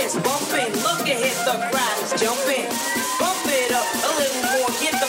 it's bumping. Look at it, the crowd is jumping. Bump it up a little more, get the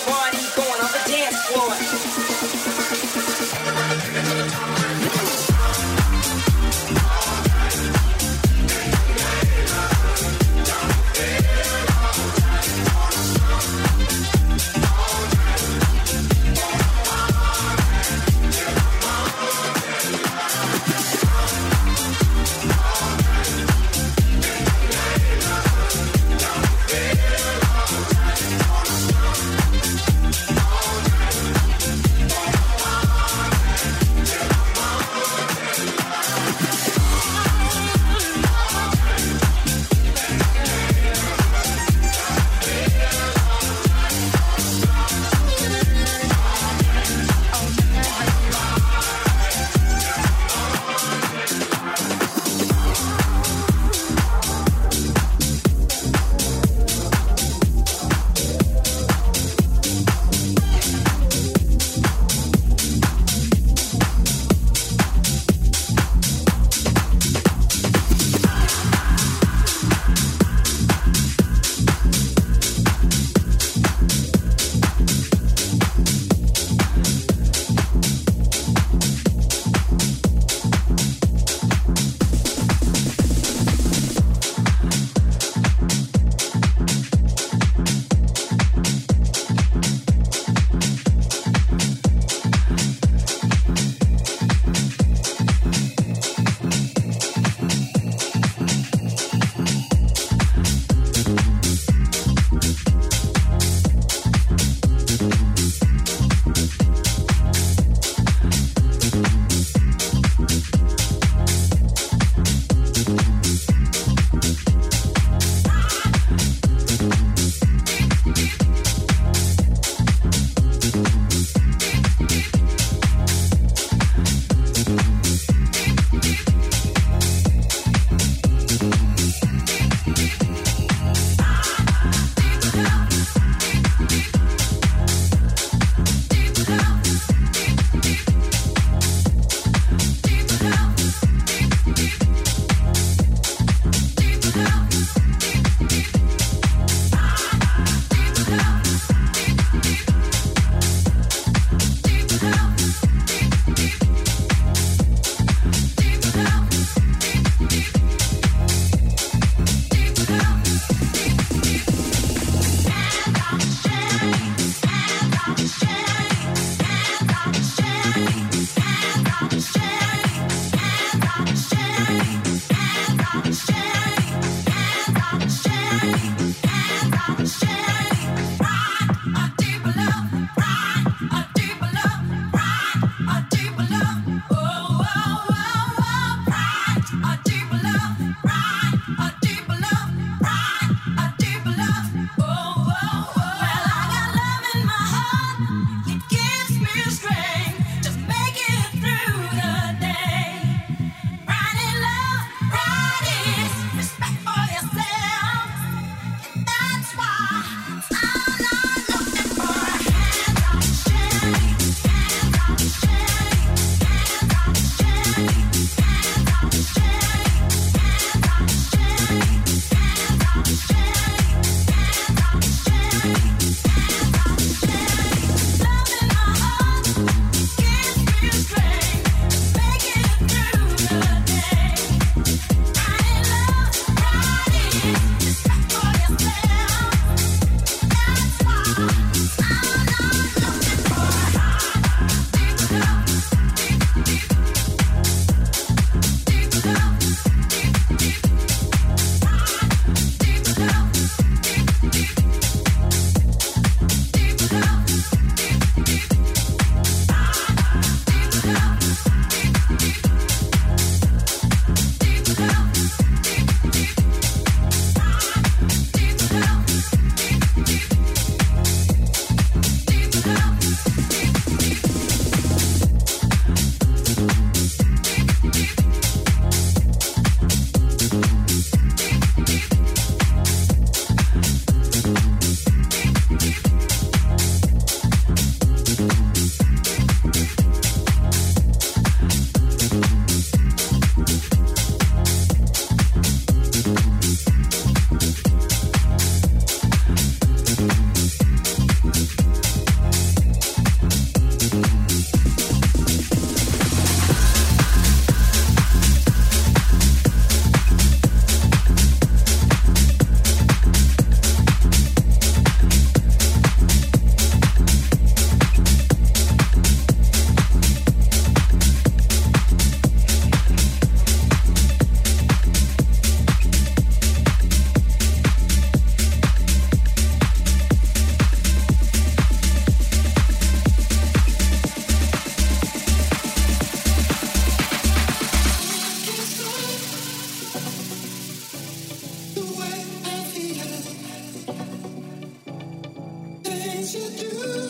should do.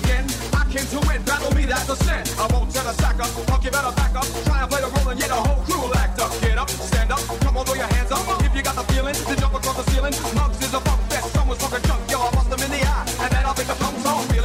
Came to win. Battle me, that's a sin. I won't set a sack up. Punk, you better back up. Try and play the role and yet the whole crew will act up. Get up, stand up, come on, throw your hands up. If you got the feeling, then jump across the ceiling. Mugs is a funk fest. Someone's talking junk, yo, I bust them in the eye. And then I'll make the punks all feel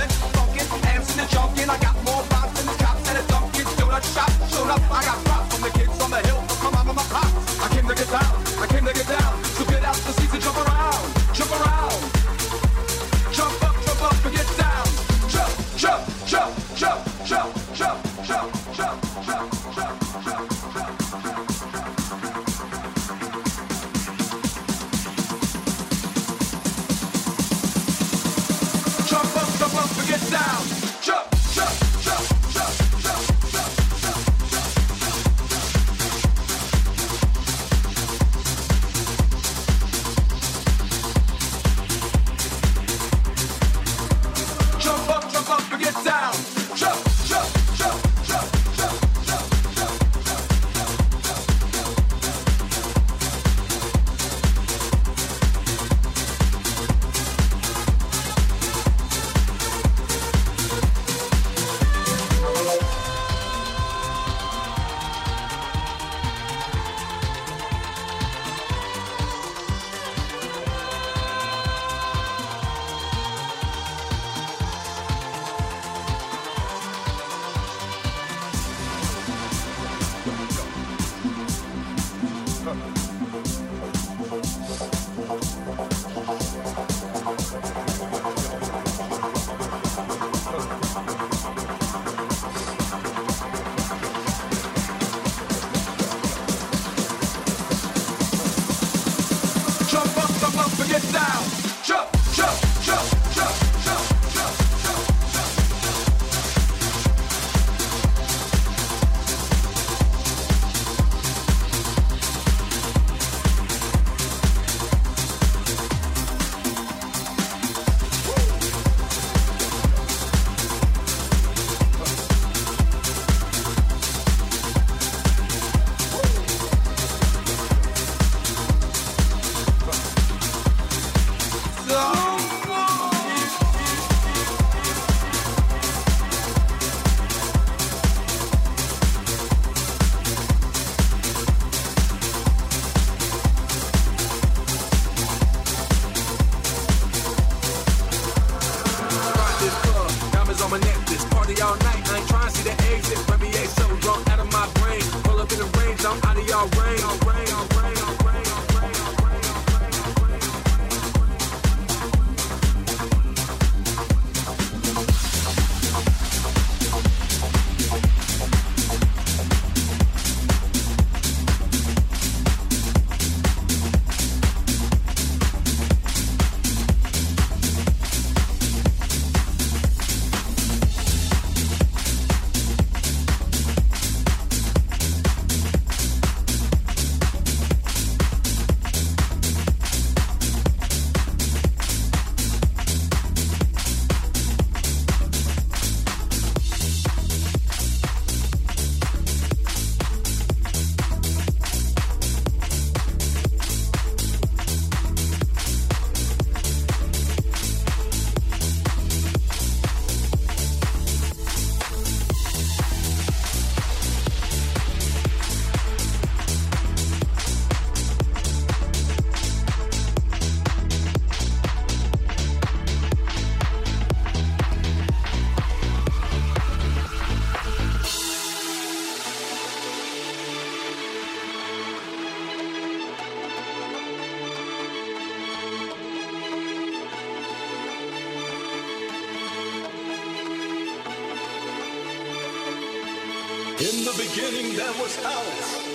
beginning there was house.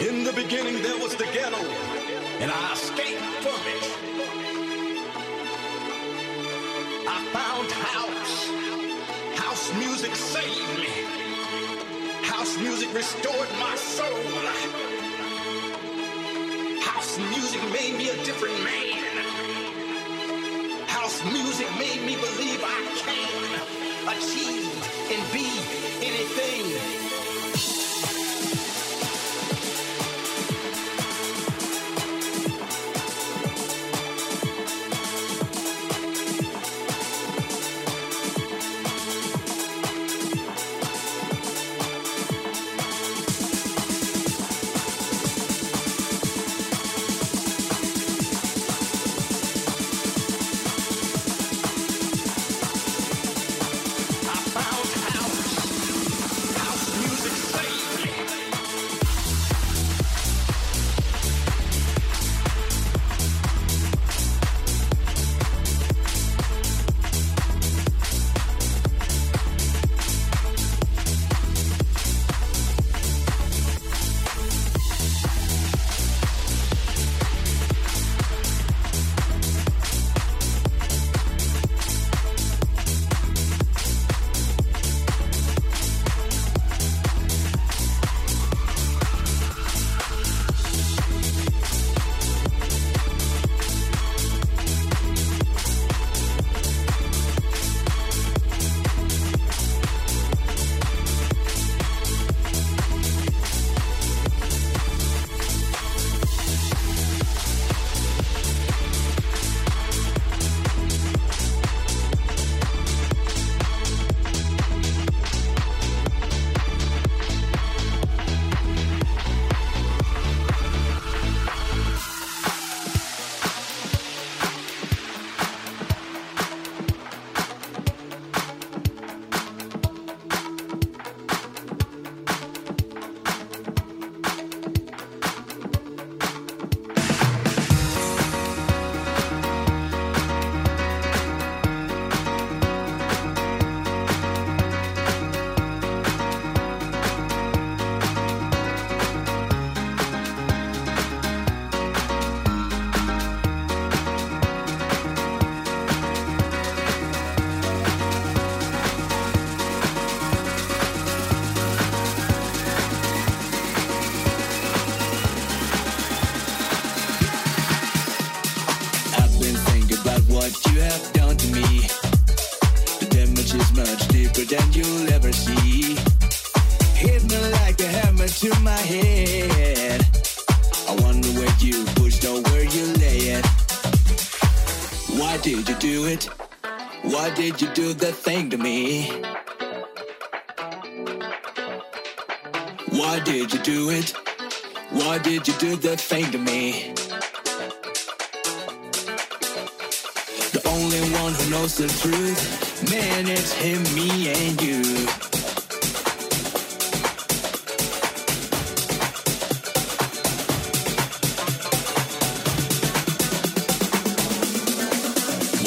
In the beginning there was the ghetto. And I escaped from it. I found house. House music saved me. House music restored my soul. House music made me a different man. House music made me believe I can achieve and be anything.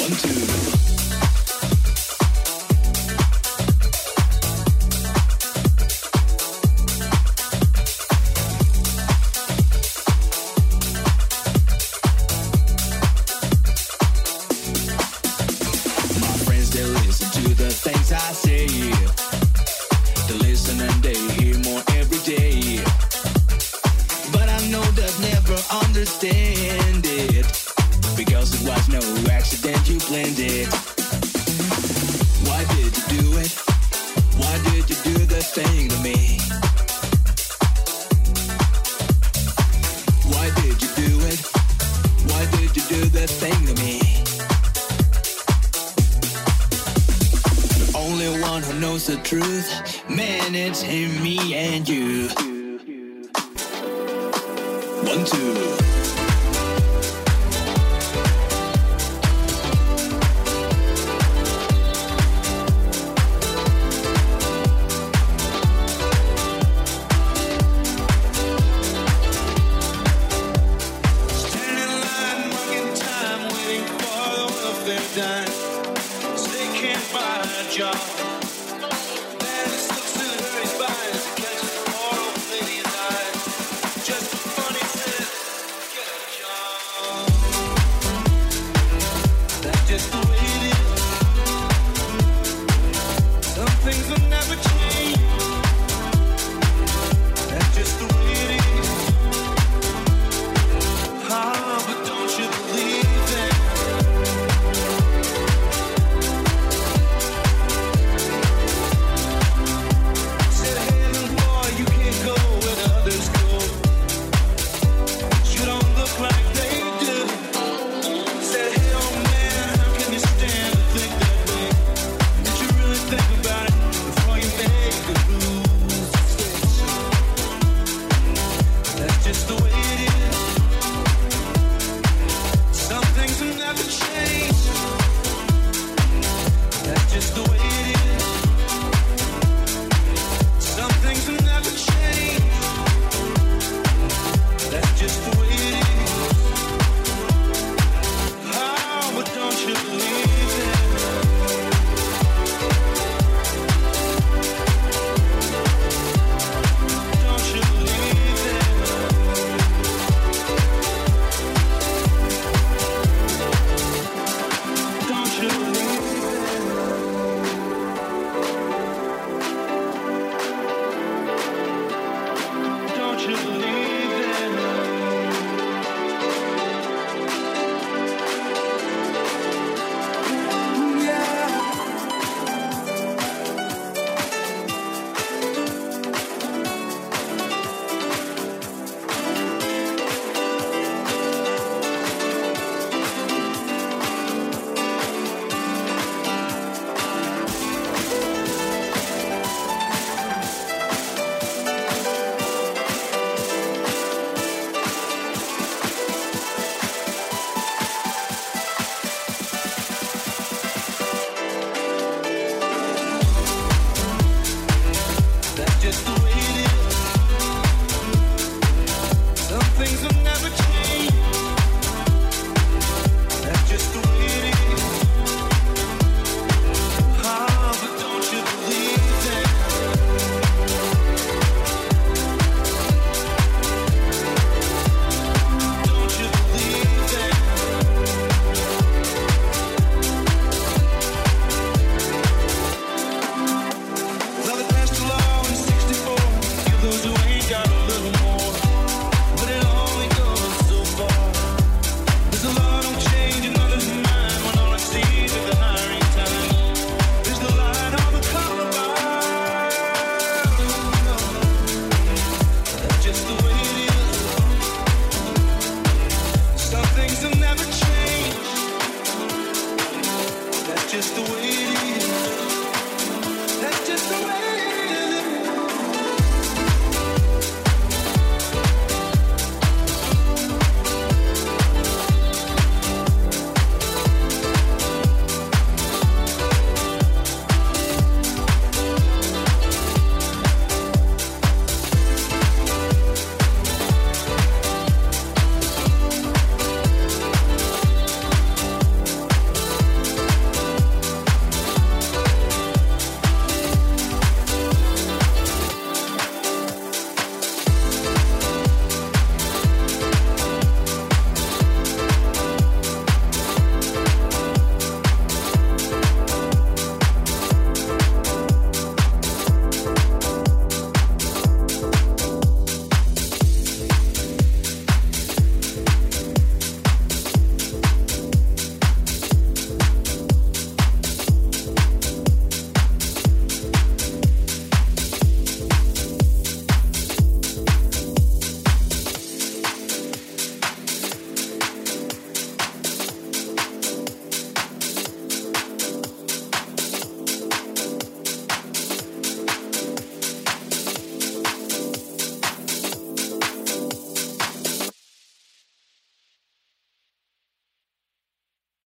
One, two.